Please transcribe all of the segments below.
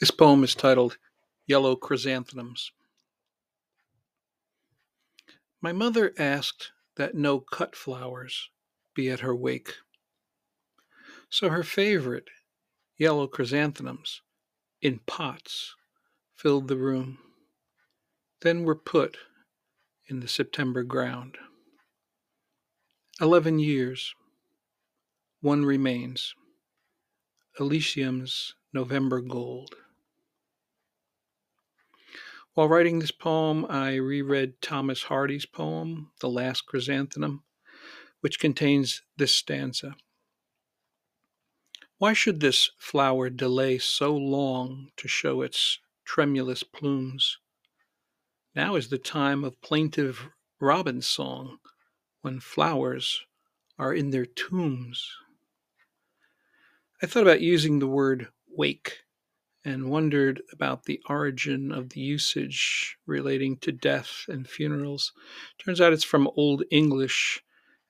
This poem is titled Yellow Chrysanthemums. My mother asked that no cut flowers be at her wake. So her favorite, yellow chrysanthemums, in pots, filled the room, then were put in the September ground. Eleven years. One remains. Elysium's November Gold. While writing this poem, I reread Thomas Hardy's poem, The Last Chrysanthemum, which contains this stanza Why should this flower delay so long to show its tremulous plumes? Now is the time of plaintive robin song when flowers are in their tombs. I thought about using the word wake and wondered about the origin of the usage relating to death and funerals. Turns out it's from Old English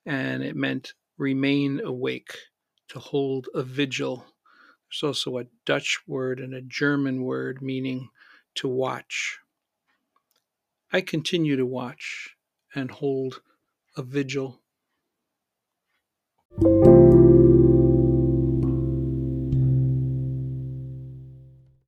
and it meant remain awake, to hold a vigil. There's also a Dutch word and a German word meaning to watch. I continue to watch and hold a vigil.